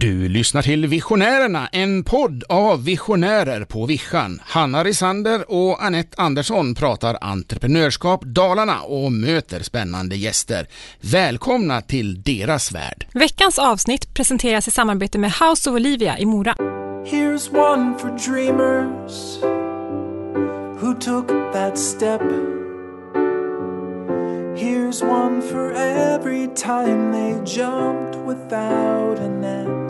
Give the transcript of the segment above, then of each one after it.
Du lyssnar till Visionärerna, en podd av visionärer på Vischan. Hanna Risander och Annette Andersson pratar entreprenörskap Dalarna och möter spännande gäster. Välkomna till deras värld. Veckans avsnitt presenteras i samarbete med House of Olivia i Mora. Here's one for dreamers who took that step. Here's one for every time they jumped without a net.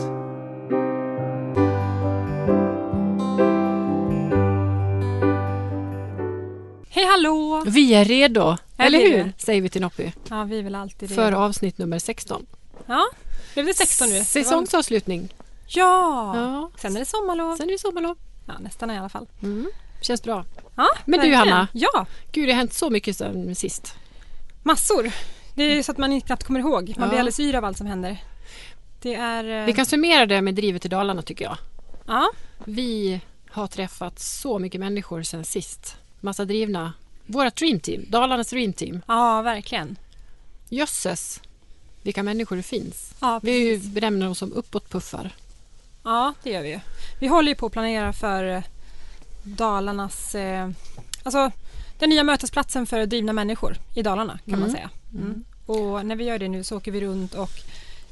Hej hallå! Vi är redo, Är eller hur? Säger vi till Noppi. Ja, vi är väl alltid För redo. avsnitt nummer 16. Ja, blev det 16 nu? Säsongsavslutning. Ja! Ja. Sen är det sommarlov. Sen är det sommarlov. Ja, nästan i alla fall. Mm. Känns bra. Ja, Men du. Hanna. Ja, Gud, det har hänt så mycket sen sist. massor. Det är så att man inte knappt kommer ihåg. Man Ja. blir alldeles yr av allt som händer. Det är... eh, Vi kan summera det med drivet i Dalarna tycker jag. Ja, Vi har träffat så mycket människor sen sist. Massa drivna. Vårat Dream Team, Dalarnas Dream Team. ja, verkligen. Jösses, vilka människor det finns. Ja, Vi benämner dem som uppåtpuffar. Ja, det gör vi ju. Vi håller ju på att planera för eh, Dalarnas... Eh, alltså den nya mötesplatsen för drivna människor i Dalarna kan man Mm. säga. Mm. Och när vi gör det nu så åker vi runt och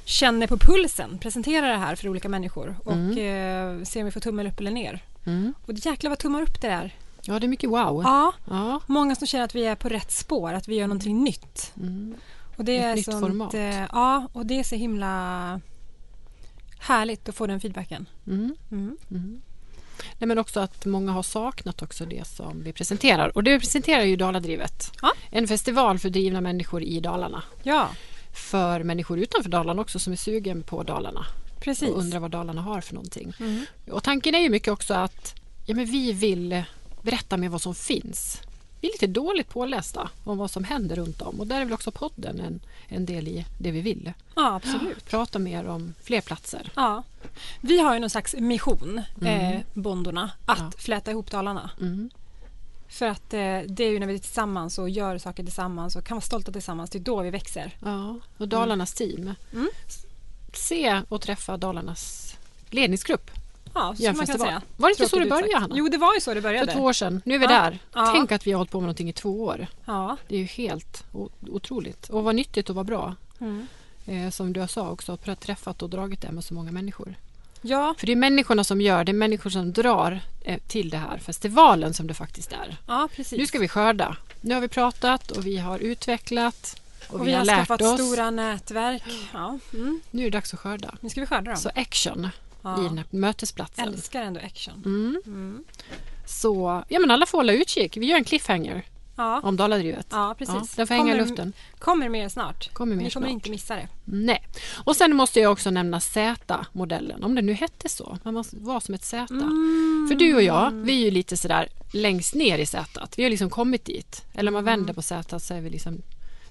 känner på pulsen, presenterar det här för olika människor och eh, ser om vi får tummel upp eller ner. Mm. Och jäklar vad tummar upp det är. Ja, det är mycket wow. Ja, Ja. många som känner att vi är på rätt spår, att vi gör någonting nytt. Mm. Och det Ett är nytt sånt, format. eh, Ja, och det är så himla härligt att få den feedbacken. Mm. Mm. Nej, men också att många har saknat också det som vi presenterar. Och det vi presenterar ju Daladrivet. Ja. En festival för drivna människor i Dalarna. Ja, För människor utanför Dalarna också som är sugen på Dalarna precis. och undrar vad Dalarna har för någonting. Mm. Och tanken är ju mycket också att ja, men vi vill berätta mer vad som finns. Vi är lite dåligt pålästa om vad som händer runt om och där är väl också podden en, en del i det vi vill. Ja, absolut. Prata mer om fler platser. Ja. Vi har ju någon slags mission, Mm. eh, Bondorna, att Ja. fläta ihop Dalarna. Mm. För att eh, det är ju när vi är tillsammans och gör saker tillsammans och kan vara stolta tillsammans, det är då vi växer. Ja, och Dalarnas team. Mm. Se och träffa Dalarnas ledningsgrupp. Ja, så man kan säga. Var det inte så det började. Hanna? Jo, det var ju så det För började. två år sedan. Nu är vi Ja. där. Ja. Tänk att vi har hållit på med någonting i två år. Ja. Det är ju helt otroligt. Och vad nyttigt och vad bra. Mm. Eh, som du sa också, att träffat och dragit det med så många människor. ja, För det är människorna som gör, det är människor som drar till det här festivalen som det faktiskt är. ja, precis. Nu ska vi skörda. Nu har vi pratat och vi har utvecklat och, och vi, har, lärt skaffat oss. stora nätverk. Ja. Mm. Nu är det dags att skörda. Nu ska vi skörda dem. Så action ja. i den här mötesplatsen. Älskar ändå action. Mm. Mm. Så ja, men alla får hålla utkik. Vi gör en cliffhanger Ja. om Daladrivet. ja, precis. Ja, den får hänga i luften. Kommer mer snart. Kommer mer Ni kommer snart. inte missa det. Nej. Och sen måste jag också nämna Z-modellen, om det nu hette så. Man måste vara som ett Z. Mm. För du och jag, vi är ju lite sådär längst ner i Z. Vi har liksom kommit dit. Eller om man Mm. vänder på Z så är vi liksom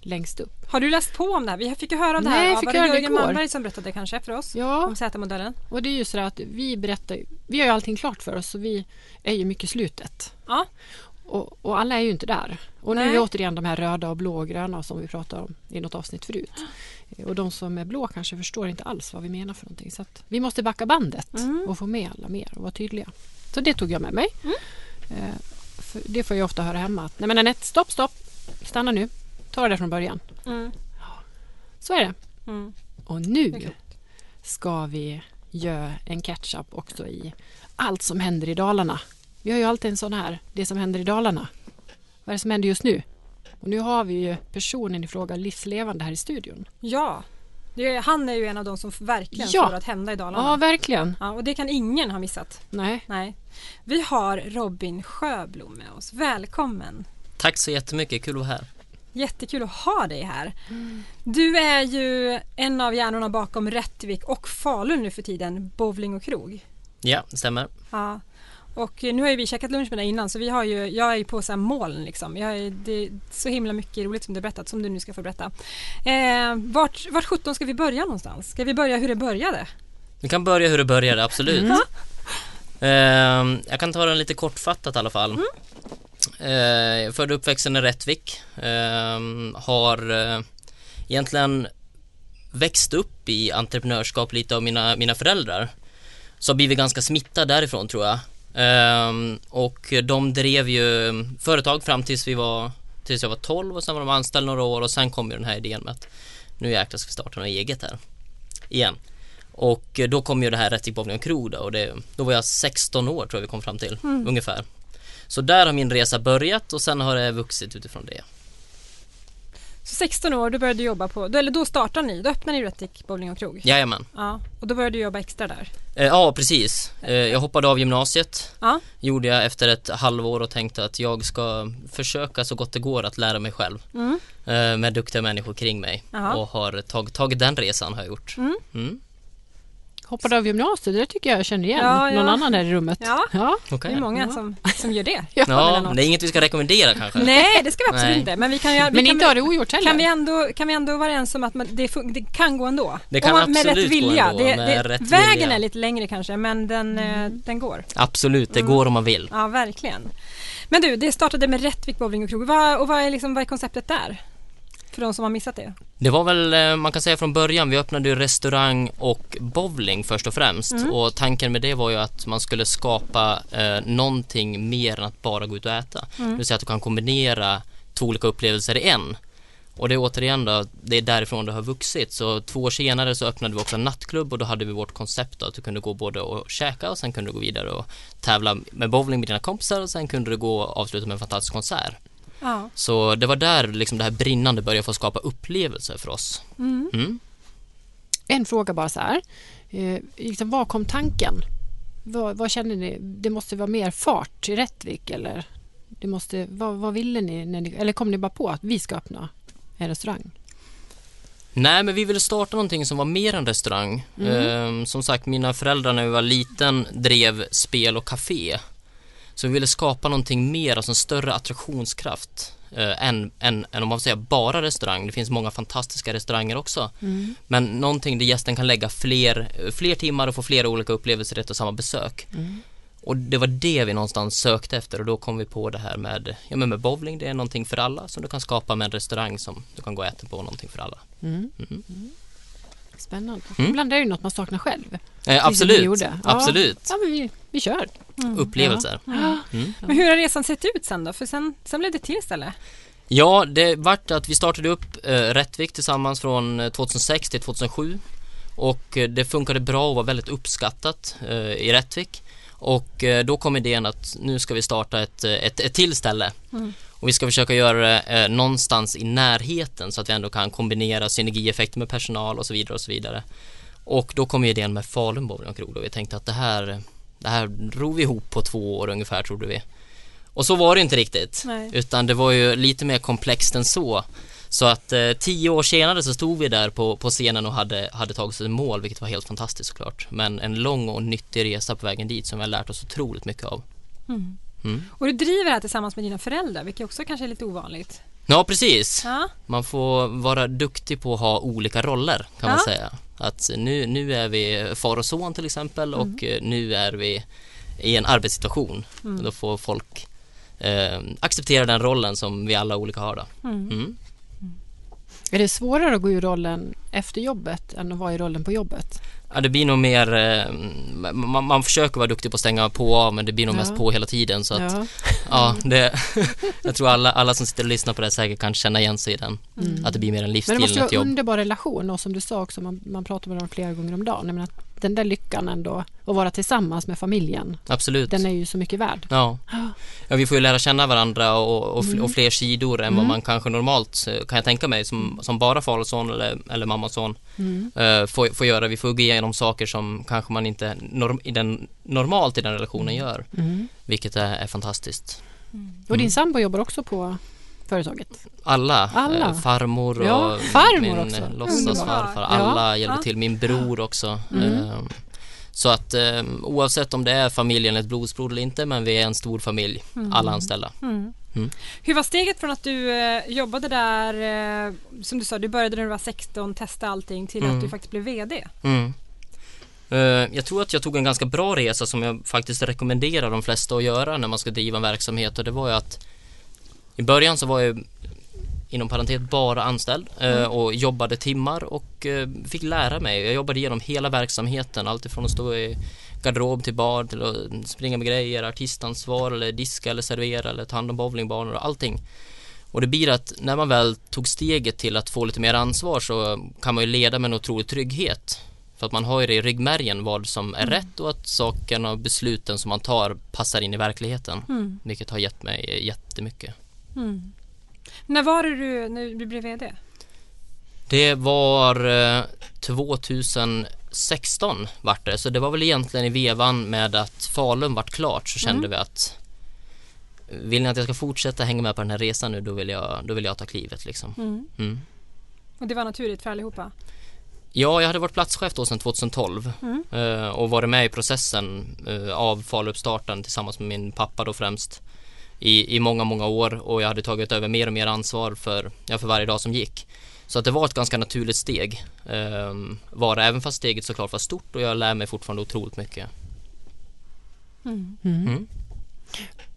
längst upp. Har du läst på om det här? Vi fick ju höra om det här fick var det Jörgen. Malmberg som berättade kanske för oss Ja, om Z-modellen. och det är ju sådär att vi berättar, vi har ju allting klart för oss så vi är ju mycket slutet. Ja. Och, och alla är ju inte där. Och nu är Nej. vi återigen de här röda och blå och gröna som vi pratade om i något avsnitt förut. Och de som är blå kanske förstår inte alls vad vi menar för någonting. Så vi måste backa bandet Mm. och få med alla mer och vara tydliga. Så det tog jag med mig. Eh, för det får jag ofta höra hemma. Att, Nej men Anette, stopp, stopp. Stanna nu. Ta det från början. Mm. Så är det. Mm. Och Det nu ska vi göra en catch-up också i allt som händer i Dalarna. Vi har ju alltid en sån här, det som händer i Dalarna. Vad är det som händer just nu? Och nu har vi ju personen i fråga livslevande här i studion. Ja, det är, han är ju en av de som verkligen Ja. får att hända i Dalarna. Ja, verkligen. Ja, och det kan ingen ha missat. Nej. Nej. Vi har Robin Sjöblom med oss. Välkommen! Tack så jättemycket, kul att vara här. Jättekul att ha dig här. Du är ju en av hjärnorna bakom Rättvik och Falun nu för tiden, bowling och krog. Ja, det stämmer. Ja. Och nu har ju vi käkat lunch med dig innan så vi har ju, jag är ju på så här moln liksom. Jag är, det är så himla mycket roligt som du har berättat som du nu ska få berätta. Eh, vart, vart 17 ska vi börja någonstans? Ska vi börja hur det började? Vi kan börja hur det började, absolut. Mm. Ehm, jag kan ta den lite kortfattat i alla fall. Mm. Eh, född och uppväxten i Rättvik. Ehm, har eh, egentligen växt upp i entreprenörskap lite av mina, mina föräldrar. Så har blivit ganska smittad därifrån tror jag. Ehm, och de drev ju företag fram tills vi var tills jag var 12 och sen var de anställda några år och sen kom ju den här idén med att nu jäklar ska vi starta något eget här igen. Och då kom ju det här Rättvik Bowling och Krog då, och det, då var jag 16 år tror jag vi kom fram till ungefär. Så där har min resa börjat och sen har det vuxit utifrån det. Så 16 år, då började du jobba på, då- eller då startade ni, då öppnade ni Rättvik Bowling och Krog? Jajamän. Ja, och då började du jobba extra där? Eh, ja, precis. Eh, jag hoppade av gymnasiet. Ja. Gjorde jag efter ett halvår och tänkte att jag ska försöka så gott det går att lära mig själv. Mm. Eh, med duktiga människor kring mig. Jaha. Och har tag, tagit den resan har jag gjort. Mm. Mm. Hoppade av gymnasiet, det tycker jag jag känner igen. Ja, ja. Någon annan här i rummet. Ja. ja. Okej. Det är många som, som gör det. Ja, Ja, det är inget vi ska rekommendera kanske. Nej, det ska vi absolut Nej. inte. Men vi kan, vi Men kan, inte har det ogjort heller. kan vi, ändå, kan vi ändå vara överens om att man, det, fun- det kan gå ändå? Det kan Om man, med absolut rätt gå vilja. ändå, det, med det, rätt vägen vilja. är lite längre kanske, men den, eh, den går. Absolut, det Mm. går om man vill. Ja, verkligen. Men du, det startade med Rättvik Bowling och Krog. Vad, och vad är, liksom, vad är konceptet där? För de som har missat det. Det var väl, eh, man kan säga från början, vi öppnade ju restaurang och bowling först och främst. Mm. Och tanken med det var ju att man skulle skapa eh, någonting mer än att bara gå ut och äta. Mm. Det vill säga att du kan kombinera två olika upplevelser i en. Och det är återigen då, det är därifrån det har vuxit. Så två år senare så öppnade vi också en nattklubb och då hade vi vårt koncept då, att du kunde gå både och käka och sen kunde du gå vidare och tävla med bowling med dina kompisar och sen kunde du gå och avsluta med en fantastisk konsert. Ja. Så det var där liksom det här brinnande började få skapa upplevelser för oss. Mm. Mm. En fråga bara så här. Eh, liksom, var kom tanken? Vad, vad kände ni? Det måste vara mer fart i Rättvik eller? Det måste, vad, vad ville ni, när ni? Eller kom ni bara på att vi ska öppna en restaurang? Nej, men vi ville starta någonting som var mer än restaurang. Ehm, som sagt, mina föräldrar när vi var liten drev spel och café. Så vi ville skapa någonting mer, alltså en större attraktionskraft eh, än, än, än om man säger bara restaurang. Det finns många fantastiska restauranger också. Men någonting där gästen kan lägga fler, fler timmar och få flera olika upplevelser i ett och samma besök. Och det var det vi någonstans sökte efter och då kom vi på det här med, ja men med bowling, det är någonting för alla som du kan skapa med en restaurang som du kan gå och äta på, någonting för alla. Mm. Spännande. Mm. Ibland är det ju något man saknar själv. Eh, absolut, gjorde. Ja. absolut. Ja, men vi, vi kör. Upplevelser. Ja. Mm. Men hur har resan sett ut sen då? För sen, sen blev det till istället. Ja, det vart att vi startade upp eh, Rättvik tillsammans från eh, 2006 till 2007 och eh, det funkade bra och var väldigt uppskattat eh, i Rättvik och eh, då kom idén att nu ska vi starta ett, eh, ett, ett till ställe Mm. Och vi ska försöka göra det eh, någonstans i närheten så att vi ändå kan kombinera synergieffekter med personal och så vidare och så vidare och då kom ju idén med Falun Bowling och vi tänkte att det här det här drog vi ihop på två år ungefär trodde vi och så var det inte riktigt Nej. utan det var ju lite mer komplext än så. Så att eh, tio år senare så stod vi där på, på scenen och hade, hade tagit oss ett mål, vilket var helt fantastiskt såklart. Men en lång och nyttig resa på vägen dit som vi har lärt oss otroligt mycket av. Mm. Mm. Och du driver det här tillsammans med dina föräldrar, vilket också kanske är lite ovanligt. Ja, precis. Ja, Man får vara duktig på att ha olika roller kan man Ja. säga. Att nu, nu är vi far och son till exempel och eh, nu är vi i en arbetssituation. Mm. Då får folk eh, acceptera den rollen som vi alla olika har då. mm. Är det svårare att gå ur rollen efter jobbet än att vara i rollen på jobbet? Ja, det blir nog mer, eh, man, man försöker vara duktig på att stänga på och av men det blir nog Ja. mest på hela tiden så att ja. ja, det, jag tror alla, alla som sitter och lyssnar på det säkert kan känna igen sig i den. Mm. Att det blir mer en Men det livsstil måste än vara ett en jobb. underbar relation och som du sa också, man, man pratar med dem flera gånger om dagen. Jag menar, den där lyckan ändå, att vara tillsammans med familjen, Absolut. den är ju så mycket värd. Ja. ja, vi får ju lära känna varandra och, och, Mm. fl- och fler sidor än vad man kanske normalt eh, kan jag tänka mig som, som bara far och son eller, eller mamma och son Mm. eh, får, får göra. Vi får gå igenom saker som kanske man inte norm, i den, normalt i den relationen gör, Mm. vilket är, är fantastiskt. Och din sambo jobbar också på företaget? Alla, Alla. Eh, farmor och Ja, farmor min också. låtsasfarfar, alla Ja. hjälper till, min bror också. Mm. Eh, Så att eh, oavsett om det är familjen ett blodsbror eller inte, men vi är en stor familj, alla anställda. Mm. Mm. Hur var steget från att du eh, jobbade där, eh, som du sa, du började när du var 16, testade allting, till Mm. att du faktiskt blev VD? Mm. Eh, Jag tror att jag tog en ganska bra resa som jag faktiskt rekommenderar de flesta att göra när man ska driva en verksamhet och det var ju att i början så var jag inom parentes bara anställd eh, och jobbade timmar och eh, fick lära mig. Jag jobbade igenom hela verksamheten, alltifrån att stå i garderob till bar till att springa med grejer, artistansvar eller diska eller servera eller ta hand om bowlingbanor och allting. Och det blir att när man väl tog steget till att få lite mer ansvar så kan man ju leda med en otrolig trygghet. För att man har ju det i ryggmärgen vad som är rätt och att sakerna och besluten som man tar passar in i verkligheten. Mm. Vilket har gett mig jättemycket. Mm. När var det du, när du blev VD? Det var eh, 2016 vart det, så det var väl egentligen i vevan med att Falun vart klart så kände Mm. vi att vill ni att jag ska fortsätta hänga med på den här resan nu då vill jag, då vill jag ta klivet liksom. Mm. Mm. Och det var naturligt för allihopa? Ja, jag hade varit platschef då sedan 2012 Mm. eh, och varit med i processen eh, av Faluuppstarten tillsammans med min pappa då främst i, i många, många år och jag hade tagit över mer och mer ansvar för, ja, för varje dag som gick. Så att det var ett ganska naturligt steg eh, var det, även fast steget såklart var stort och jag lär mig fortfarande otroligt mycket. Mm. Mm.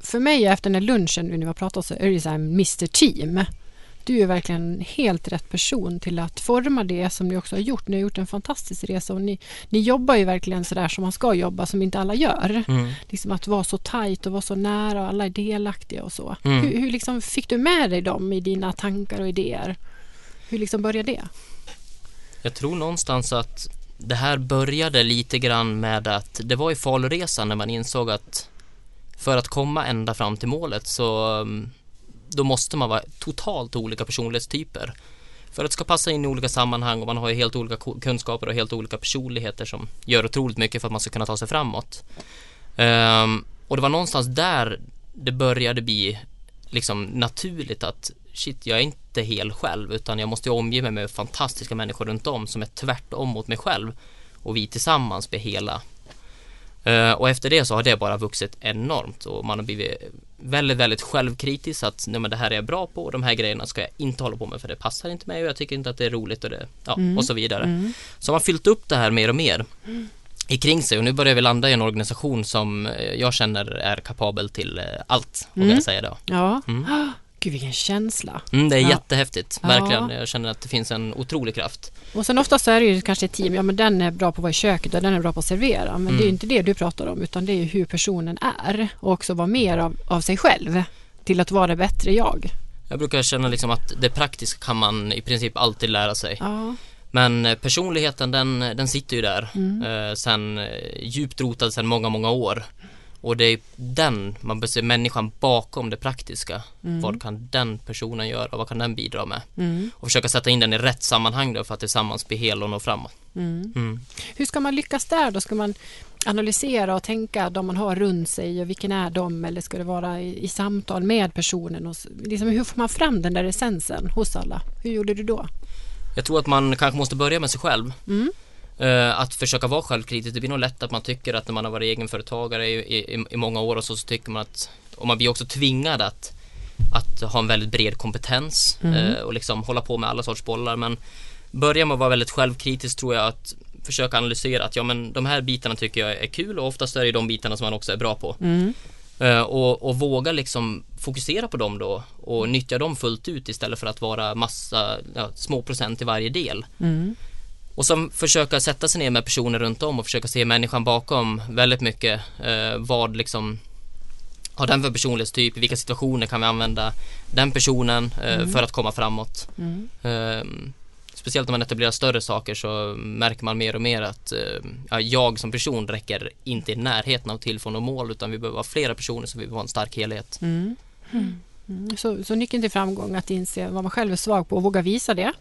För mig efter den här lunchen vi nu har pratat så är det så här Mr Team. Du är verkligen helt rätt person till att forma det som ni också har gjort. Ni har gjort en fantastisk resa och ni, ni jobbar ju verkligen så där som man ska jobba som inte alla gör. Mm. Liksom att vara så tajt och vara så nära och alla är delaktiga och så. Mm. Hur, hur liksom fick du med dig dem i dina tankar och idéer? Hur liksom började det? Jag tror någonstans att det här började lite grann med att det var i Faluresan när man insåg att för att komma ända fram till målet så um, då måste man vara totalt olika personlighetstyper. För att det ska passa in i olika sammanhang och man har ju helt olika kunskaper och helt olika personligheter som gör otroligt mycket för att man ska kunna ta sig framåt. Um, och det var någonstans där det började bli liksom naturligt att shit, jag är inte hel själv utan jag måste ju omge mig med fantastiska människor runt om som är tvärtom mot mig själv och vi tillsammans blir hela. Uh, och efter det så har det bara vuxit enormt och man har blivit väldigt, väldigt självkritisk att nej, men det här är jag bra på och de här grejerna ska jag inte hålla på med för det passar inte mig och jag tycker inte att det är roligt och, det, ja, och så vidare. Så har man fyllt upp det här mer och mer i kring sig och nu börjar vi landa i en organisation som eh, jag känner är kapabel till eh, allt, vågar Mm. jag säga då. Ja. Mm. Gud vilken känsla. Mm, det är Ja. jättehäftigt, Ja. verkligen. Jag känner att det finns en otrolig kraft. Och sen ofta så är det ju kanske ett team, ja men den är bra på att vara i köket och den är bra på att servera. Men det är ju inte det du pratar om utan det är ju hur personen är och också vara mer av, av sig själv till att vara det bättre jag. Jag brukar känna liksom att det praktiska kan man i princip alltid lära sig. Ja. Men eh, personligheten den, den sitter ju där Mm. eh, sen eh, djupt rotad sen många, många år. Och det är den, man bör se människan bakom det praktiska. Vad kan den personen göra? Vad kan den bidra med? Mm. Och försöka sätta in den i rätt sammanhang då för att tillsammans bli hel och nå framåt. Mm. Mm. Hur ska man lyckas där då? Ska man analysera och tänka de man har runt sig och vilken är de eller ska det vara i, i samtal med personen? Och, liksom, hur får man fram den där essensen hos alla? Hur gjorde du då? Jag tror att man kanske måste börja med sig själv. Mm. Eh, att försöka vara självkritisk, det blir nog lätt att man tycker att när man har varit egenföretagare i, i, i många år och så, så tycker man att, och man blir också tvingad att, att ha en väldigt bred kompetens eh, och liksom hålla på med alla sorts bollar men börja med att vara väldigt självkritisk tror jag att försöka analysera att ja men de här bitarna tycker jag är kul och oftast är det de bitarna som man också är bra på. Mm. Eh, och, och våga liksom fokusera på dem då och nyttja dem fullt ut istället för att vara massa ja, små procent i varje del. Mm. Och sen försöka sätta sig ner med personer runt om och försöka se människan bakom väldigt mycket. Eh, vad liksom har den för personlighetstyp? I vilka situationer kan vi använda den personen eh, för att komma framåt? Mm. Eh, speciellt om man etablerar större saker så märker man mer och mer att eh, ja, jag som person räcker inte i närheten av till för något mål utan vi behöver vara flera personer så vi behöver vara en stark helhet. Mm. Mm. Så, så nyckeln till framgång att inse vad man själv är svag på och våga visa det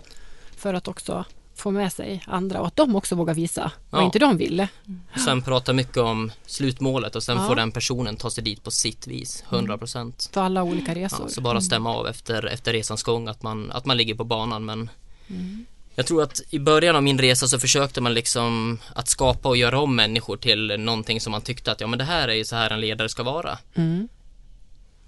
för att också få med sig andra och att de också vågar visa vad Ja. inte de vill. Och sen prata mycket om slutmålet och sen Ja. får den personen ta sig dit på sitt vis, 100%. För alla olika resor. Ja, så bara stämma av efter, efter resans gång att man, att man ligger på banan men Mm. Jag tror att i början av min resa så försökte man liksom att skapa och göra om människor till någonting som man tyckte att ja men det här är ju så här en ledare ska vara. Mm.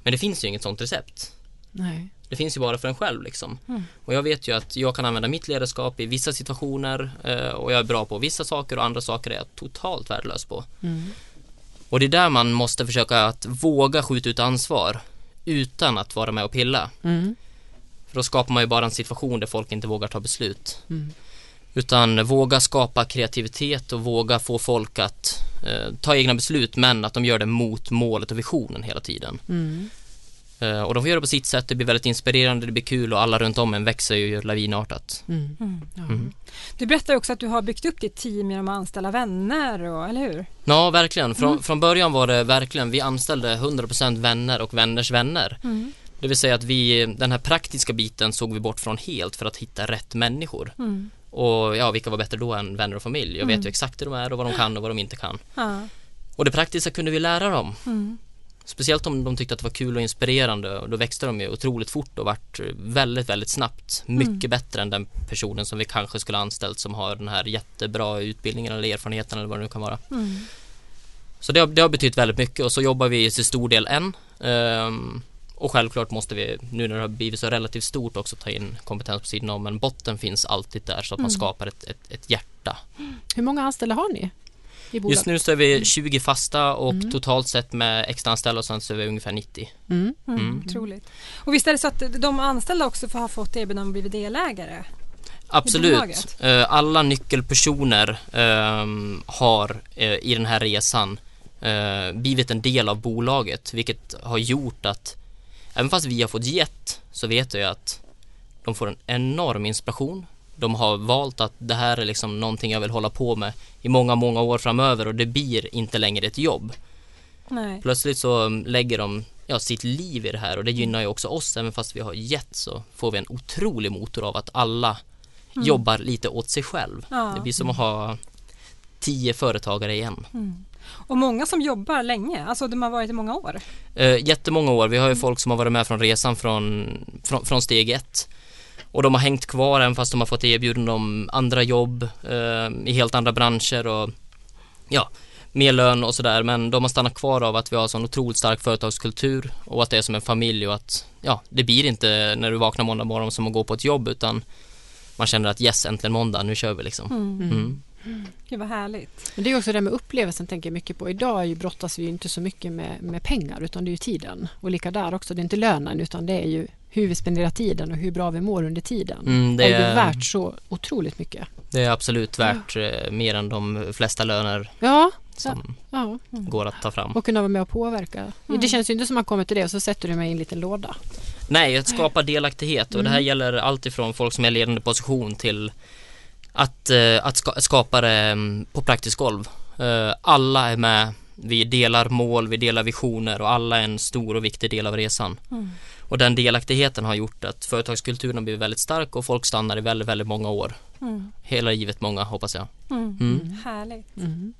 Men det finns ju inget sånt recept. Nej. Det finns ju bara för en själv liksom. Mm. Och jag vet ju att jag kan använda mitt ledarskap i vissa situationer eh, och jag är bra på vissa saker och andra saker är jag totalt värdelös på. Mm. Och det är där man måste försöka att våga skjuta ut ansvar utan att vara med och pilla. Mm. För då skapar man ju bara en situation där folk inte vågar ta beslut. Mm. Utan våga skapa kreativitet och våga få folk att eh, ta egna beslut men att de gör det mot målet och visionen hela tiden. Mm. Eh, och de får göra det på sitt sätt, det blir väldigt inspirerande, det blir kul och alla runt om en växer ju lavinartat. Mm. Mm. Ja. Mm. Du berättar också att du har byggt upp ditt team genom att anställa vänner, och, eller hur? Ja, verkligen. Från, Mm. från början var det verkligen, vi anställde 100% vänner och vänners vänner. Mm. Det vill säga att vi, den här praktiska biten såg vi bort från helt för att hitta rätt människor. Mm. Och ja, vilka var bättre då än vänner och familj? Jag vet ju exakt hur de är och vad de kan och vad de inte kan. Ja. Och det praktiska kunde vi lära dem. Mm. Speciellt om de tyckte att det var kul och inspirerande och då växte de ju otroligt fort och vart väldigt, väldigt snabbt mycket bättre än den personen som vi kanske skulle anställt som har den här jättebra utbildningen eller erfarenheten eller vad det nu kan vara. Mm. Så det har, det har betytt väldigt mycket och så jobbar vi till stor del än. Ehm, och självklart måste vi, nu när det har blivit så relativt stort också ta in kompetens på sidan om men botten finns alltid där så att man Mm. skapar ett, ett, ett hjärta. Hur många anställda har ni? Just nu så är vi 20 fasta och Mm. totalt sett med extra anställda och sånt så är vi ungefär 90. Mm. Mm. Mm. Otroligt. Och visst är det så att de anställda också får ha fått erbjudande om att bli delägare? Absolut. Eh, Alla nyckelpersoner ehm, har eh, i den här resan eh, blivit en del av bolaget vilket har gjort att även fast vi har fått gett så vet jag att de får en enorm inspiration. De har valt att det här är liksom någonting jag vill hålla på med i många, många år framöver och det blir inte längre ett jobb. Nej. Plötsligt så um, lägger de ja, sitt liv i det här och det gynnar ju också oss. Även fast vi har gett så får vi en otrolig motor av att alla Mm. jobbar lite åt sig själv. Ja. Det blir som att ha tio företagare igen. Mm. Och många som jobbar länge, alltså de har varit i många år. Eh, jättemånga år. Vi har ju folk som har varit med från resan från, från, från steg ett. Och de har hängt kvar även fast de har fått erbjudanden om andra jobb eh, i helt andra branscher och ja, mer lön och sådär. Men de har stannat kvar av att vi har sån otroligt stark företagskultur och att det är som en familj och att ja, det blir inte när du vaknar måndag morgon som att gå på ett jobb utan man känner att yes, äntligen måndag, nu kör vi liksom. Mm. Mm. Gud vad härligt. Men det är också det med upplevelsen tänker jag mycket på. Idag brottas vi ju inte så mycket med, med pengar utan det är ju tiden. Och lika där också, det är inte lönen utan det är ju hur vi spenderar tiden och hur bra vi mår under tiden. Mm, det är ju är, värt så otroligt mycket. det är absolut värt eh, mer än de flesta löner Ja, som ja. går att ta fram. och kunna vara med och påverka. Mm. Det känns ju inte som att man kommer till det och så sätter du mig i en liten låda. Nej, att skapa delaktighet och det här Mm. gäller allt ifrån folk som är i ledande position till att, eh, att ska, skapa det mm, på praktiskt golv. Eh, alla är med, vi delar mål, vi delar visioner och alla är en stor och viktig del av resan. Mm. Och den delaktigheten har gjort att företagskulturen har blivit väldigt stark och folk stannar i väldigt, väldigt många år. Mm. Hela livet många hoppas jag. Mm. Mm. Härligt. Mm.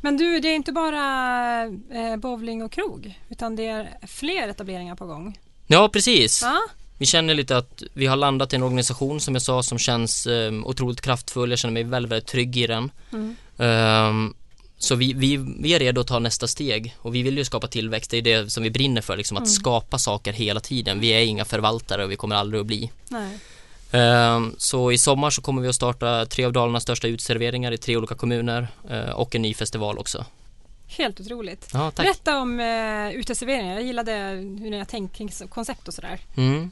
Men du, det är inte bara eh, bowling och krog utan det är fler etableringar på gång. Ja, precis. Ja? Vi känner lite att vi har landat i en organisation som jag sa som känns eh, otroligt kraftfull. Jag känner mig väldigt, väldigt trygg i den. Mm. Ehm, så vi, vi, vi är redo att ta nästa steg och vi vill ju skapa tillväxt. Det är det som vi brinner för, liksom att Mm. skapa saker hela tiden. Vi är inga förvaltare och vi kommer aldrig att bli. Ehm, så i sommar så kommer vi att starta tre av Dalarnas största utserveringar i tre olika kommuner eh, och en ny festival också. Helt otroligt. Ja. Berätta om uh, uteserveringar. Jag gillade hur ni har tänkt kring koncept och sådär. Mm.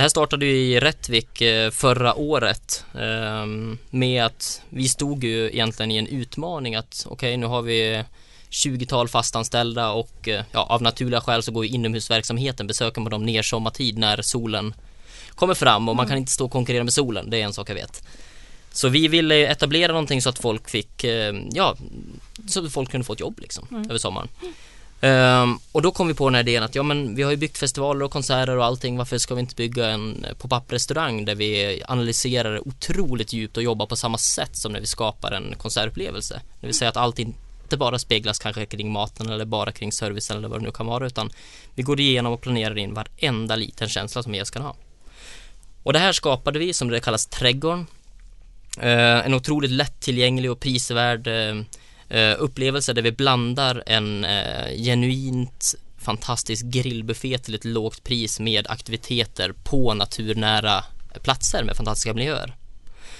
Det här startade ju i Rättvik eh, förra året ehm, med att vi stod ju egentligen i en utmaning att okej nu har vi 20-tal fastanställda och eh, ja, av naturliga skäl så går ju inomhusverksamheten besöker man dem ner sommartid när solen kommer fram och man kan inte stå och konkurrera med solen, det är en sak jag vet. Så vi ville etablera någonting så att folk fick, eh, ja, så att folk kunde få ett jobb liksom Mm. över sommaren. Um, och då kom vi på den här idén att ja men vi har ju byggt festivaler och konserter och allting varför ska vi inte bygga en eh, pop-up restaurang där vi analyserar det otroligt djupt och jobbar på samma sätt som när vi skapar en konsertupplevelse. Det vill säga att allt inte bara speglas kanske kring maten eller bara kring servicen eller vad det nu kan vara utan vi går igenom och planerar in varenda liten känsla som gäst kan ha. Och det här skapade vi som det kallas Trädgården. Uh, en otroligt lättillgänglig och prisvärd uh, eh, upplevelse där vi blandar en eh, genuint fantastisk grillbuffé till ett lågt pris med aktiviteter på naturnära platser med fantastiska miljöer.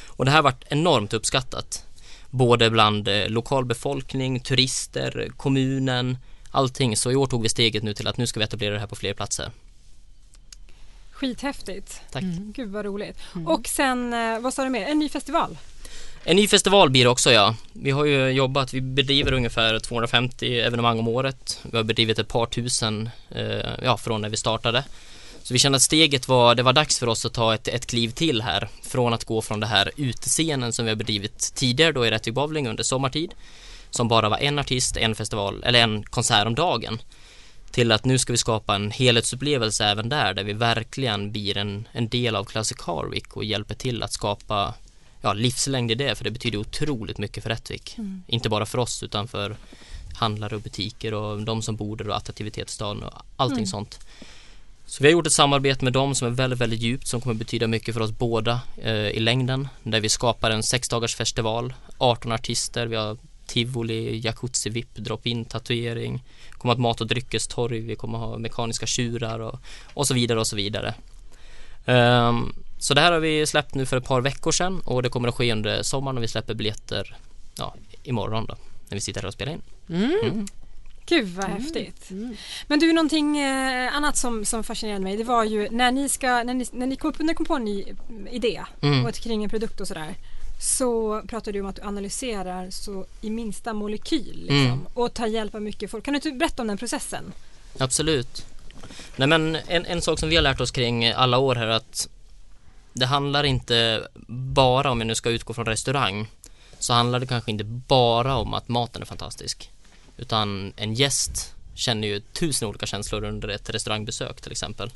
Och det här har varit enormt uppskattat. Både bland eh, lokalbefolkning, turister, kommunen, allting. Så i år tog vi steget nu till att nu ska vi etablera det här på fler platser. Skithäftigt. Tack. Gud vad roligt. Och sen, eh, vad sa du mer? En ny festival? En ny festival blir det också ja. Vi har ju jobbat, vi bedriver ungefär 250 evenemang om året. Vi har bedrivit ett par tusen, eh, ja från när vi startade. Så vi kände att steget var, det var dags för oss att ta ett, ett kliv till här. Från att gå från det här utescenen som vi har bedrivit tidigare då i Rättvik Bowling under sommartid. Som bara var en artist, en festival, eller en konsert om dagen. Till att nu ska vi skapa en helhetsupplevelse även där, där vi verkligen blir en, en del av Classic Car Week och hjälper till att skapa ja, livslängd i det, för det betyder otroligt mycket för Rättvik. Inte bara för oss, utan för handlare och butiker och de som bor där och attraktivitet i staden och allting sånt. Så vi har gjort ett samarbete med dem som är väldigt, väldigt djupt som kommer betyda mycket för oss båda eh, i längden. Där vi skapar en sexdagars festival, 18 artister, vi har tivoli, jacuzzi, VIP, drop-in, tatuering, kommer att ha mat och dryckestorg, vi kommer ha mekaniska tjurar och, och så vidare och så vidare. Ehm, så det här har vi släppt nu för ett par veckor sedan och det kommer att ske under sommaren och vi släpper biljetter ja, imorgon då när vi sitter här och spelar in. Mm. Gud vad häftigt. Men du, någonting eh, annat som, som fascinerade mig det var ju när ni ska, när ni, när ni kom, när ni kom på en ny mm, idé Mm. och kring en produkt och sådär så pratade du om att du analyserar så i minsta molekyl liksom, Mm. och tar hjälp av mycket folk. Kan du inte berätta om den processen? Absolut. Nej men en, en sak som vi har lärt oss kring alla år här är att det handlar inte bara, om jag nu ska utgå från restaurang, så handlar det kanske inte bara om att maten är fantastisk. Utan en gäst känner ju tusen olika känslor under ett restaurangbesök till exempel.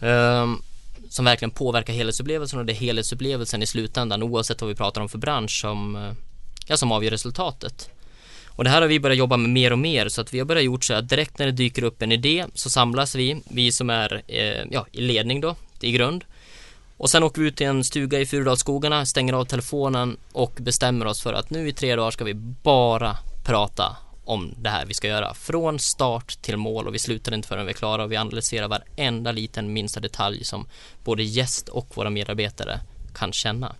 Um, som verkligen påverkar helhetsupplevelsen och det är helhetsupplevelsen i slutändan oavsett vad vi pratar om för bransch som, ja, som avgör resultatet. Och det här har vi börjat jobba med mer och mer så att vi har börjat gjort så att direkt när det dyker upp en idé så samlas vi, vi som är eh, ja, i ledning då, i grund. Och sen åker vi ut till en stuga i Furudalsskogarna, stänger av telefonen och bestämmer oss för att nu i tre dagar ska vi bara prata om det här vi ska göra. Från start till mål och vi slutar inte förrän vi är klara och vi analyserar varenda liten minsta detalj som både gäst och våra medarbetare kan känna.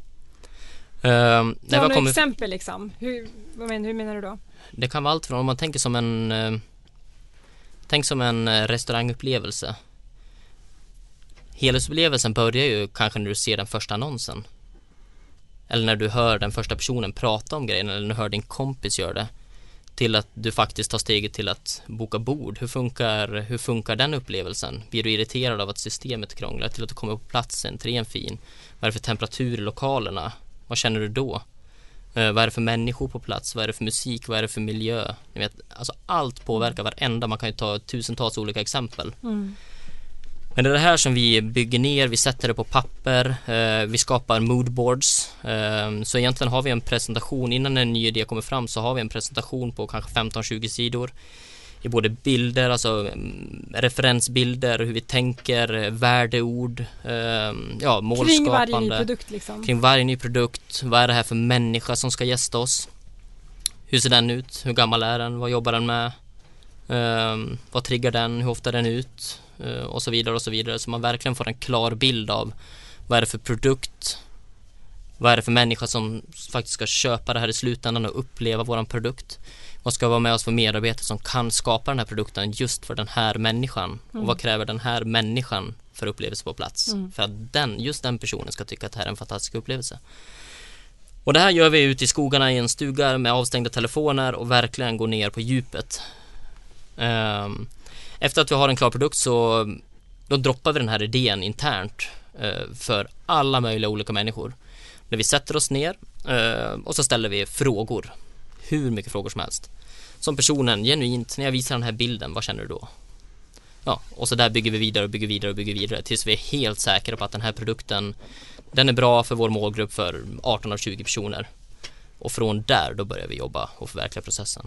Har några kommit- exempel liksom. Hur, vad men, hur menar du då? det kan vara allt från om man tänker som en eh, Tänk som en eh, restaurangupplevelse Helhetsupplevelsen börjar ju kanske när du ser den första annonsen Eller när du hör den första personen prata om grejen eller när du hör din kompis göra det Till att du faktiskt tar steget till att boka bord. Hur funkar, hur funkar den upplevelsen? Blir du irriterad av att systemet krånglar? Till att du kommer på platsen, entrén fin? Vad är det för temperatur i lokalerna? Vad känner du då? Eh, vad är det för människor på plats? Vad är det för musik? Vad är det för miljö? Ni vet, alltså allt påverkar varenda. Man kan ju ta tusentals olika exempel. Mm. Men det är det här som vi bygger ner, vi sätter det på papper, eh, vi skapar moodboards. Eh, så egentligen har vi en presentation, innan en ny idé kommer fram så har vi en presentation på kanske 15-20 sidor. I både bilder, alltså mm, referensbilder, hur vi tänker, eh, värdeord, eh, ja målskapande Kring varje ny produkt liksom. kring varje ny produkt. Vad är det här för människa som ska gästa oss? Hur ser den ut? Hur gammal är den? Vad jobbar den med? Ehm, vad triggar den? Hur ofta är den ut? Eh, och så vidare och så vidare. Så man verkligen får en klar bild av vad är det för produkt? Vad är det för människa som faktiskt ska köpa det här i slutändan och uppleva våran produkt? Vad ska vara med oss för medarbetare som kan skapa den här produkten just för den här människan? Och vad kräver den här människan för upplevelse på plats? För att den, just den personen ska tycka att det här är en fantastisk upplevelse. Och det här gör vi ute i skogarna i en stuga med avstängda telefoner och verkligen går ner på djupet. Ehm, efter att vi har en klar produkt så då droppar vi den här idén internt eh, för alla möjliga olika människor. När vi sätter oss ner eh, och så ställer vi frågor. Hur mycket frågor som helst. Som personen genuint, när jag visar den här bilden, vad känner du då? Ja, och så där bygger vi vidare och bygger vidare och bygger vidare tills vi är helt säkra på att den här produkten den är bra för vår målgrupp för 18 av 20 personer. Och från där då börjar vi jobba och förverkliga processen.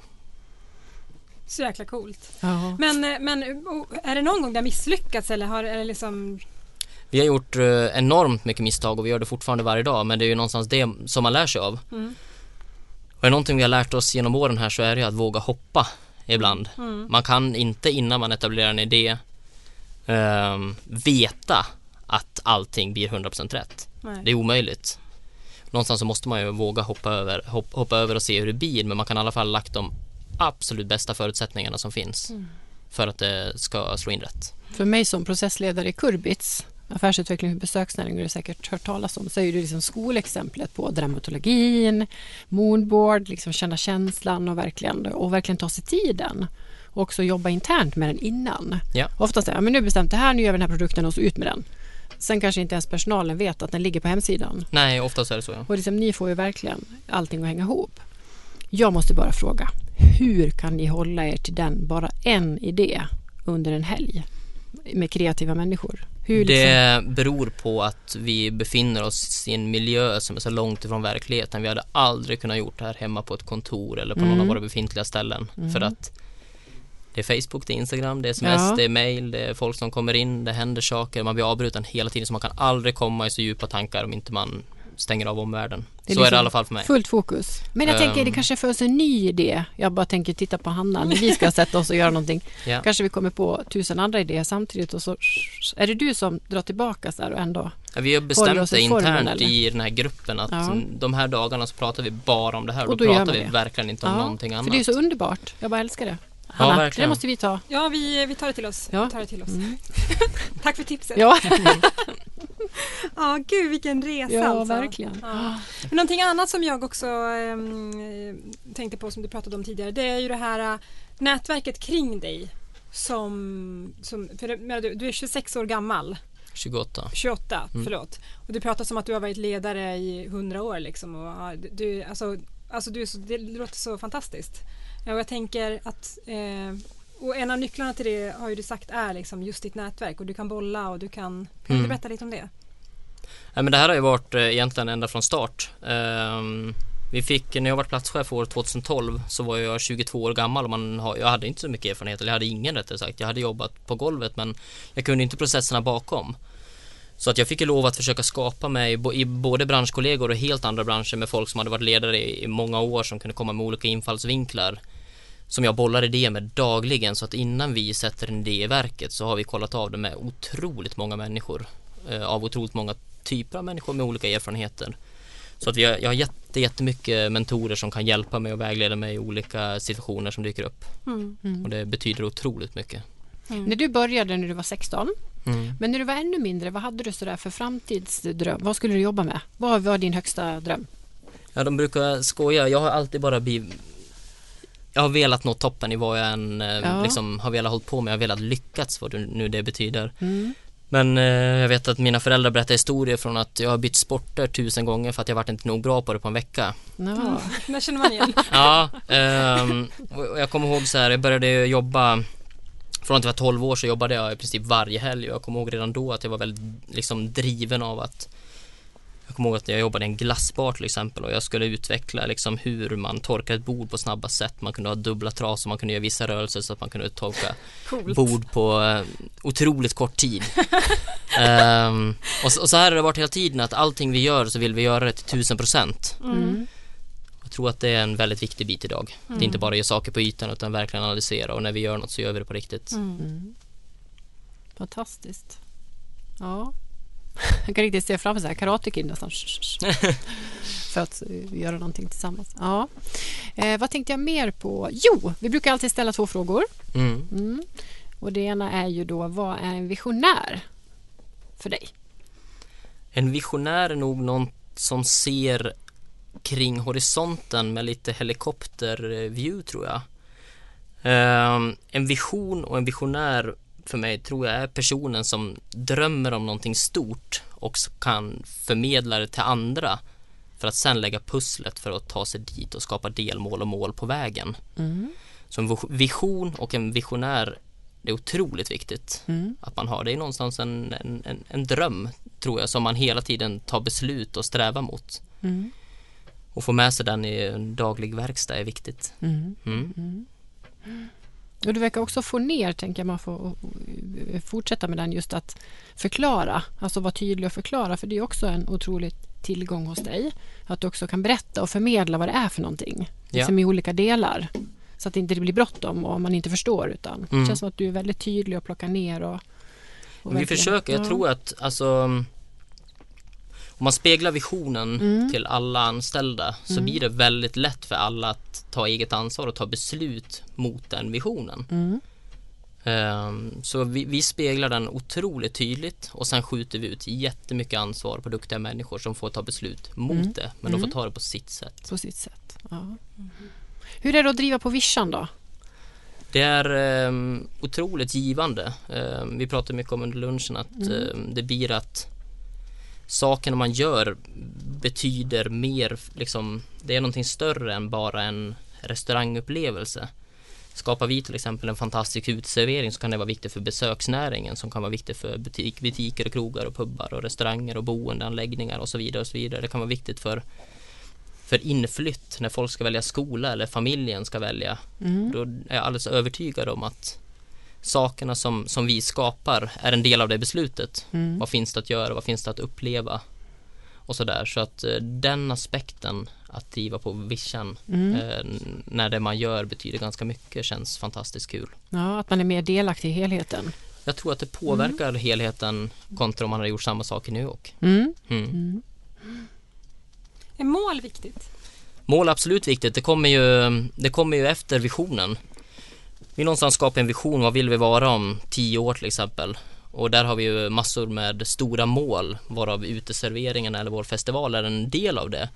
Så jäkla coolt. Ja. Men, eh, men oh, är det någon gång det har misslyckats eller har är det liksom Vi har gjort eh, enormt mycket misstag och vi gör det fortfarande varje dag men det är ju någonstans det som man lär sig av. Mm. Och är det någonting vi har lärt oss genom åren här så är det att våga hoppa ibland. Mm. Man kan inte innan man etablerar en idé ehm, veta att allting blir 100% rätt. Nej. Det är omöjligt. Någonstans så måste man ju våga hoppa över, hopp, hoppa över och se hur det blir men man kan i alla fall lagt de absolut bästa förutsättningarna som finns Mm. för att det ska slå in rätt. För mig som processledare i Kurbits affärsutveckling för besöksnäring har du säkert hört talas om, så är ju det liksom skolexemplet på dramatologin, moodboard, liksom känna känslan och verkligen, och verkligen ta sig tiden. Och också jobba internt med den innan. Ja. Oftast är det, men nu bestämt det här, nu gör vi den här produkten och så ut med den. Sen kanske inte ens personalen vet att den ligger på hemsidan. Nej, oftast är det så ja. Och liksom, ni får ju verkligen allting att hänga ihop. Jag måste bara fråga, hur kan ni hålla er till den, bara en idé under en helg med kreativa människor? Hur liksom, Det beror på att vi befinner oss i en miljö som är så långt ifrån verkligheten. Vi hade aldrig kunnat gjort det här hemma på ett kontor eller på någon Mm. av våra befintliga ställen. För att det är Facebook, det är Instagram, det är sms, Ja. det är mail, det är folk som kommer in, det händer saker, man blir avbruten hela tiden så man kan aldrig komma i så djupa tankar om inte man stänger av omvärlden. Det är så är det liksom i alla fall för mig. fullt fokus. Men jag tänker, det Ehm. kanske föds en ny idé. Jag bara tänker titta på Hanna, när vi ska sätta oss och göra någonting. Ja. Kanske vi kommer på tusen andra idéer samtidigt och så är det du som drar tillbaka så här och ändå Ja, Vi har bestämt oss det formen, internt eller? i den här gruppen att Ja. de här dagarna så pratar vi bara om det här och, Och då, då pratar vi det. verkligen inte om någonting annat. För det är så underbart. Jag bara älskar det. Hanna, verkligen. det måste vi ta. Ja, vi, vi tar det till oss. Ja. Vi tar det till oss. Mm. Tack för tipset. Ja, Ja, gud vilken resa ja alltså. verkligen. Ja. Men någonting annat som jag också ehm, tänkte på som du pratade om tidigare det är ju det här äh, nätverket kring dig som, som för du, du är 26 år gammal 28. 28, Mm. förlåt och du pratar som att du har varit ledare i 100 år liksom och ja, du- du, alltså, alltså du är så, det låter så fantastiskt ja, och jag tänker att eh, och en av nycklarna till det har ju du sagt är liksom just ditt nätverk och du kan bolla och du kan, kan Mm. du berätta lite om det? Nej, men det här har ju varit eh, egentligen ända från start. Ehm, vi fick, när jag var platschef år 2012 så var jag 22 år gammal och man har, jag hade inte så mycket erfarenhet, eller jag hade ingen rättare sagt. Jag hade jobbat på golvet men jag kunde inte processerna bakom. Så att jag fick ju lov att försöka skapa mig i både branschkollegor och helt andra branscher med folk som hade varit ledare i många år som kunde komma med olika infallsvinklar som jag bollar idéer med dagligen så att innan vi sätter en idé i verket så har vi kollat av det med otroligt många människor eh, av otroligt många typer av människor med olika erfarenheter. Så att vi har, jag har jätte, jättemycket mentorer som kan hjälpa mig och vägleda mig i olika situationer som dyker upp. Mm. Och det betyder otroligt mycket. När du började när du var 16, Mm. men när du var ännu mindre, vad hade du sådär för framtidsdröm? Vad skulle du jobba med? Vad var din högsta dröm? Ja, de brukar skoja. Jag har alltid bara blivit jag har velat nå toppen i vad jag än eh, Ja. liksom, har velat hålla på med. Jag har velat lyckats, vad det nu det betyder. Mm. Men eh, jag vet att mina föräldrar berättar historier från att jag har bytt sporter tusen gånger för att jag varit inte nog bra på det på en vecka. Ja. Det känner man igen. Ja, och jag kommer ihåg så här, jag började jobba från att jag var 12 år så jobbade jag i princip varje helg och jag kommer ihåg redan då att jag var väldigt liksom driven av att jag kommer ihåg att jag jobbade i en glassbar till exempel och jag skulle utveckla liksom hur man torkar ett bord på snabba sätt. Man kunde ha dubbla trasor, man kunde göra vissa rörelser så att man kunde torka Coolt. bord på eh, otroligt kort tid. Ehm, och, så, och så här har det varit hela tiden att allting vi gör så vill vi göra det till tusen procent. Mm. Jag tror att det är en väldigt viktig bit idag. Det är inte bara att göra saker på ytan utan verkligen analysera och när vi gör något så gör vi det på riktigt. Mm. Fantastiskt. Ja. Jag kan riktigt se framför sig Karate Kid nästan. För att eh, göra någonting tillsammans. Ja. Eh, vad tänkte jag mer på? Jo, vi brukar alltid ställa två frågor. Mm. Mm. Och det ena är ju då, vad är en visionär för dig? En visionär är nog någon som ser kring horisonten med lite helikopterview tror jag. Ehm, en vision och en visionär för mig tror jag är personen som drömmer om någonting stort och kan förmedla det till andra för att sen lägga pusslet för att ta sig dit och skapa delmål och mål på vägen. Mm. Så en vision och en visionär det är otroligt viktigt Mm. att man har. Det är någonstans en, en, en, en dröm tror jag som man hela tiden tar beslut och strävar mot. Mm. Och få med sig den i en daglig verkstad är viktigt. Mm. Och du verkar också få ner, tänker jag, man får eh, fortsätta med den, just att förklara, alltså vara tydlig och förklara, för det är också en otrolig tillgång hos dig. Att du också kan berätta och förmedla vad det är för någonting, Ja. liksom i olika delar. Så att det inte blir bråttom och man inte förstår, utan det Mm. känns som att du är väldigt tydlig och plockar ner och, och Vi verkligen- försöker, jag Ja. tror att alltså om man speglar visionen Mm. till alla anställda så Mm. blir det väldigt lätt för alla att ta eget ansvar och ta beslut mot den visionen. Mm. Ehm, Så vi, vi speglar den otroligt tydligt och sen skjuter vi ut jättemycket ansvar på duktiga människor som får ta beslut mot Mm. det, men de Mm. får ta det på sitt sätt. På sitt sätt. Ja. Hur är det att driva på vischan då? Det är ehm, otroligt givande. Ehm, vi pratade mycket om under lunchen att Mm. det blir att sakerna man gör betyder mer, liksom, det är någonting större än bara en restaurangupplevelse. Skapar vi till exempel en fantastisk uteservering så kan det vara viktigt för besöksnäringen som kan vara viktigt för butik, butiker och krogar och pubbar och restauranger och boendeanläggningar och så vidare och så vidare. Det kan vara viktigt för för inflytt när folk ska välja skola eller familjen ska välja Mm. då är jag alldeles övertygad om att sakerna som, som vi skapar är en del av det beslutet. Mm. Vad finns det att göra? Vad finns det att uppleva? Och sådär. Så att eh, den aspekten att driva på vischan Mm. eh, när det man gör betyder ganska mycket känns fantastiskt kul. Ja, att man är mer delaktig i helheten. Jag tror att det påverkar helheten kontra om man hade gjort samma sak i New York. Mm. Mm. Mm. Är mål viktigt? Mål är absolut viktigt. Det kommer ju, det kommer ju efter visionen. Vi någonstans skapar en vision. Vad vill vi vara om tio år till exempel? Och där har vi ju massor med stora mål varav uteserveringen eller vår festival är en del av det.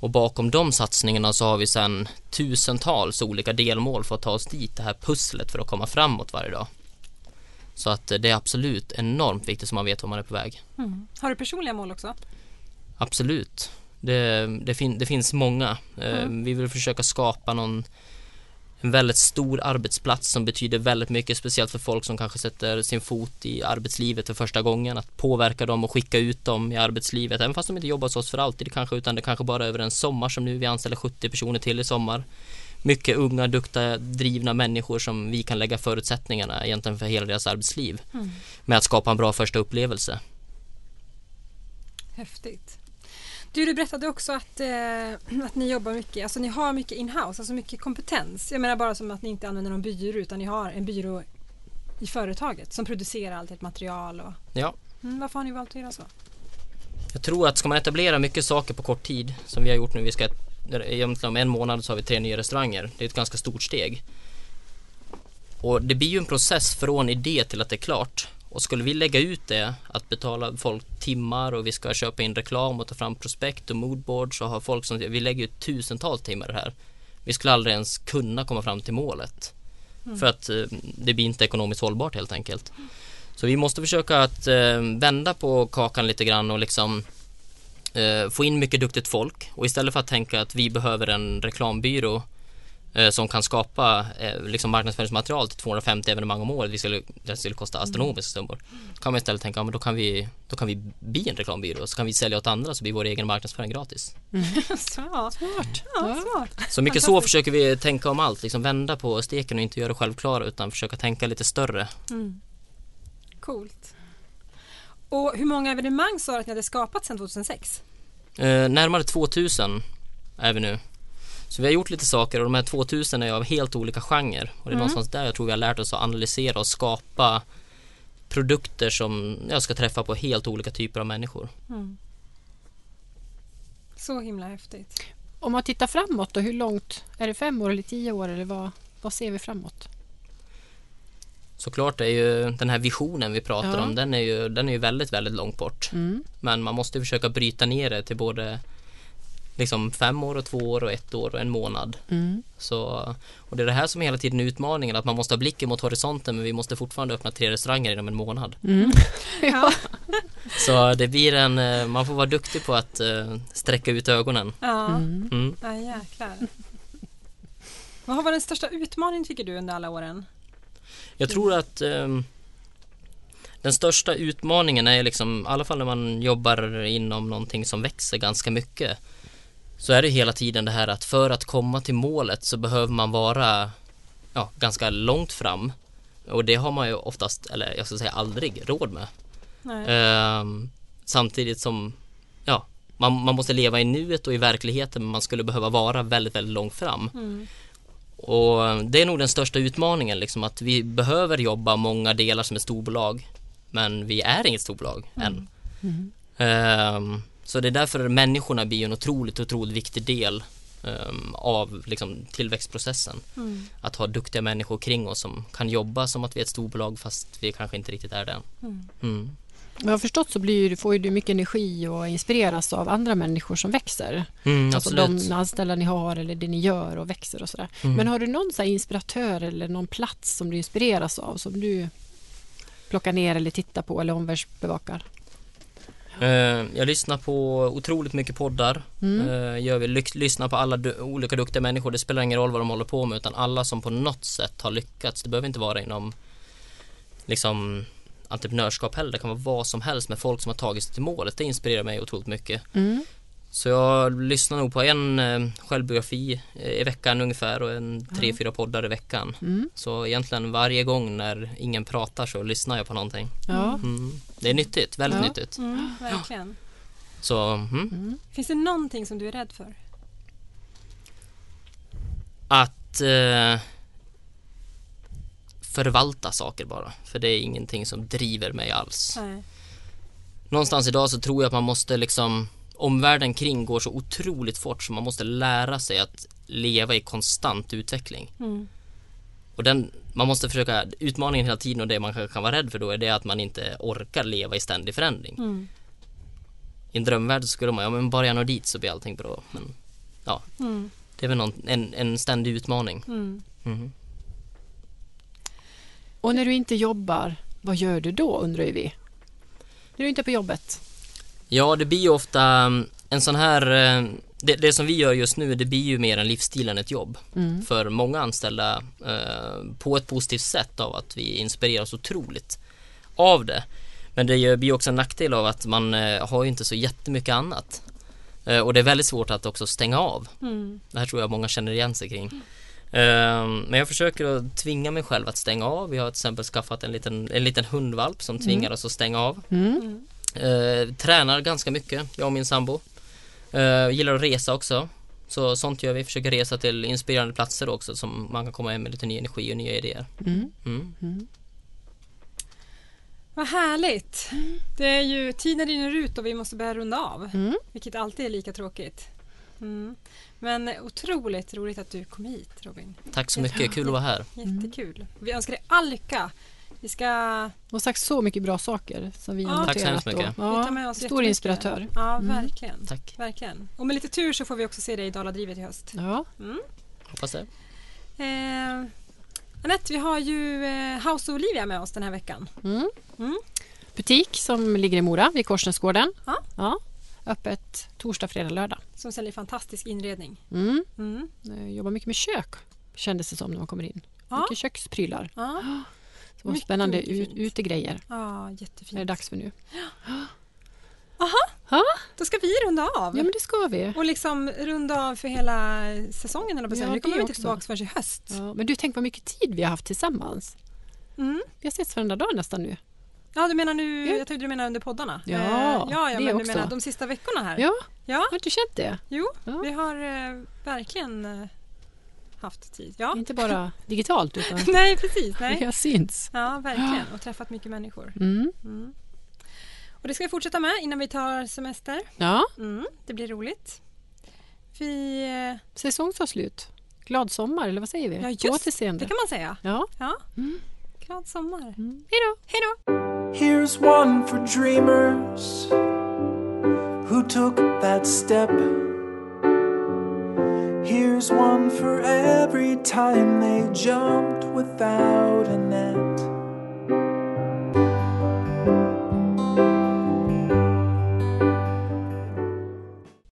Och bakom de satsningarna så har vi sedan tusentals olika delmål för att ta oss dit, det här pusslet för att komma framåt varje dag. Så att det är absolut enormt viktigt så man vet var man är på väg. Mm. Har du personliga mål också? Absolut. Det, det, fin, det finns många. Eh, Vi vill försöka skapa någon en väldigt stor arbetsplats som betyder väldigt mycket, speciellt för folk som kanske sätter sin fot i arbetslivet för första gången. Att påverka dem och skicka ut dem i arbetslivet, även fast de inte jobbar hos oss för alltid kanske, utan det kanske bara är över en sommar som nu. Vi anställer 70 personer till i sommar. Mycket unga, duktiga, drivna människor som vi kan lägga förutsättningarna egentligen för hela deras arbetsliv. Med att skapa en bra första upplevelse. Häftigt. Du, du berättade också att, eh, att ni jobbar mycket, alltså ni har mycket in-house, alltså mycket kompetens. Jag menar bara som att ni inte använder någon byrå utan ni har en byrå i företaget som producerar allt ert material. Och, Ja, mm, varför har ni valt att göra så? Jag tror att ska man etablera mycket saker på kort tid som vi har gjort nu, vi ska egentligen om en månad så har vi tre nya restauranger. Det är ett ganska stort steg. Och det blir ju en process från idé till att det är klart. Och skulle vi lägga ut det, att betala folk timmar och vi ska köpa in reklam och ta fram prospekt och moodboards och ha folk som, vi lägger ut tusentals timmar i det här. Vi skulle aldrig ens kunna komma fram till målet. För att eh, det blir inte ekonomiskt hållbart helt enkelt. Så vi måste försöka att eh, vända på kakan lite grann och liksom eh, få in mycket duktigt folk och istället för att tänka att vi behöver en reklambyrå som kan skapa eh, liksom marknadsföringsmaterial till 250 evenemang om året, det skulle, det skulle kosta astronomiska summor. Då kan man istället tänka, ja, men då kan vi, då kan vi bli en reklambyrå så kan vi sälja åt andra så blir vår egen marknadsföring gratis. Smart. Smart. Ja, smart. Så mycket så försöker vi tänka om allt, liksom vända på steken och inte göra det självklara utan försöka tänka lite större. Mm. Coolt. Och hur många evenemang sa du att ni hade skapat sedan 2006? Eh, närmare 2000 är vi nu. Så vi har gjort lite saker och de här 2000 är av helt olika genrer. Och det är någonstans där jag tror vi har lärt oss att analysera och skapa produkter som jag ska träffa på helt olika typer av människor. Så himla häftigt. Om man tittar framåt då, hur långt? Är det fem år eller tio år eller vad, vad ser vi framåt? Såklart är ju den här visionen vi pratar Ja. om, den är, ju, den är ju väldigt, väldigt långt bort. Mm. Men man måste försöka bryta ner det till både liksom fem år och två år och ett år och en månad. Mm. Så, och det är det här som är hela tiden är utmaningen, att man måste ha blicken mot horisonten men vi måste fortfarande öppna tre restauranger inom en månad. Mm. Ja. Så det blir en, eh, man får vara duktig på att eh, sträcka ut ögonen. ja. Mm. Mm. Ja, jäklar. Vad har varit den största utmaningen tycker du under alla åren? Jag tror att ehm, den största utmaningen är liksom, i alla fall när man jobbar inom någonting som växer ganska mycket, så är det hela tiden det här att för att komma till målet så behöver man vara ja, ganska långt fram. Och det har man ju oftast, eller jag ska säga aldrig, råd med. Nej. Ehm, samtidigt som ja, man, man måste leva i nuet och i verkligheten men man skulle behöva vara väldigt, väldigt långt fram. Mm. Och det är nog den största utmaningen liksom att vi behöver jobba många delar som ett storbolag men vi är inget storbolag än. Ehm, så det är därför människorna blir en otroligt, otroligt viktig del ehm, av liksom, tillväxtprocessen. Mm. Att ha duktiga människor kring oss som kan jobba som att vi är ett storbolag fast vi kanske inte riktigt är det. Mm. Mm. Vad jag har förstått så blir, får ju du mycket energi och inspireras av andra människor som växer. Mm, Alltså absolut. de anställda ni har eller det ni gör och växer och sådär. Mm. Men har du någon så här inspiratör eller någon plats som du inspireras av som du plockar ner eller tittar på eller omvärldsbevakar? Eh, jag lyssnar på otroligt mycket poddar. Mm. Eh, jag vill lyx- lyssna på alla du- olika duktiga människor. Det spelar ingen roll vad de håller på med utan alla som på något sätt har lyckats. Det behöver inte vara inom liksom entreprenörskap heller. Det kan vara vad som helst med folk som har tagit sig till målet. Det inspirerar mig otroligt mycket. Mm. Så jag lyssnar nog på en eh, självbiografi eh, i veckan ungefär och en tre, fyra poddar i veckan. Mm. Så egentligen varje gång när ingen pratar så lyssnar jag på någonting. Ja. Mm. Det är nyttigt, väldigt Ja. nyttigt. Mm, verkligen. Så, mm. Mm. Finns det någonting som du är rädd för? Att eh, förvalta saker bara. För det är ingenting som driver mig alls. Nej. Någonstans idag så tror jag att man måste liksom Omvärlden kring går så otroligt fort så man måste lära sig att leva i konstant utveckling. Mm. Och den, man måste försöka, utmaningen hela tiden och det man kan vara rädd för då är det att man inte orkar leva i ständig förändring. Mm. I en drömvärld skulle man, ja men bara jag når dit så blir allting bra. Men Mm. det är väl någon, en, en ständig utmaning. Mm. Mhm. Och när du inte jobbar, vad gör du då undrar vi? När du inte är på jobbet? Ja, det blir ju ofta mm, en sån här eh, det, det som vi gör just nu, det blir ju mer en livsstil än ett jobb Mm. för många anställda eh, på ett positivt sätt av att vi inspireras otroligt av det. Men det ju- blir också en nackdel av att man eh, har ju inte så jättemycket annat. Eh, och det är väldigt svårt att också stänga av. Mm. Det här tror jag många känner igen sig kring. Eh, men jag försöker att tvinga mig själv att stänga av. Vi har till exempel skaffat en liten, en liten hundvalp som tvingar oss att stänga av. Mm. Mm. Eh, tränar ganska mycket, jag och min sambo. Eh, gillar att resa också. Så sånt gör vi, försöker resa till inspirerande platser också som man kan komma hem med lite ny energi och nya idéer. Mm. Mm. Vad härligt. Det är ju tiden rinner ut och vi måste börja runda av. Mm. Vilket alltid är lika tråkigt. Mm. Men otroligt roligt att du kom hit Robin. Tack så mycket, kul att vara här. Jättekul. Vi önskar dig all lycka. Vi ska Du har sagt så mycket bra saker som vi har Ja. noterat. Tack så hemskt mycket. med Ja, oss stor inspiratör. Ja, Mm. verkligen. Tack, verkligen. Och med lite tur så får vi också se dig i Daladrivet i höst. Ja. hoppas det. Eh, Anette, vi har ju eh, House of Olivia med oss den här veckan. Mm. Mm. Butik som ligger i Mora vid Korsnäsgården. Ja. Öppet torsdag, fredag, lördag. Som säljer fantastisk inredning. Mm. Mm. Jag jobbar mycket med kök kändes det som när man kommer in. Ja. Mycket köksprylar. Ja, Så Mycket, spännande mycket ut, utegrejer. ja Det är jättefint. dags för nu. Då ska vi runda av. Ja men det ska vi. Och liksom runda av för hela säsongen. eller Ja, nu kommer vi inte tillbaka förrän i höst. Ja, men du, tänk vad mycket tid vi har haft tillsammans. Mm. Vi har setts varenda dag nästan nu. Ja, du menar nu, Ja. jag trodde du menar under poddarna. Ja, Eh, ja, ja det men också. du menar de sista veckorna här. Ja, ja. har du känt det? Jo, Ja. vi har eh, verkligen eh, haft tid. Ja. Inte bara digitalt utan Nej, precis. vi Nej. har synts. Ja, verkligen. Och träffat mycket människor. Mm. Mm. Och det ska vi fortsätta med innan vi tar semester. Ja, Mm, det blir roligt. Vi... eh, säsongsavslut. Glad sommar, eller vad säger vi? Ja, just På återseende. Det kan man säga. Ja. Ja. Mm. Glad sommar. Mm. Hej då! Hej då! Here's one for dreamers who took that step. Here's one for every time they jumped without a net.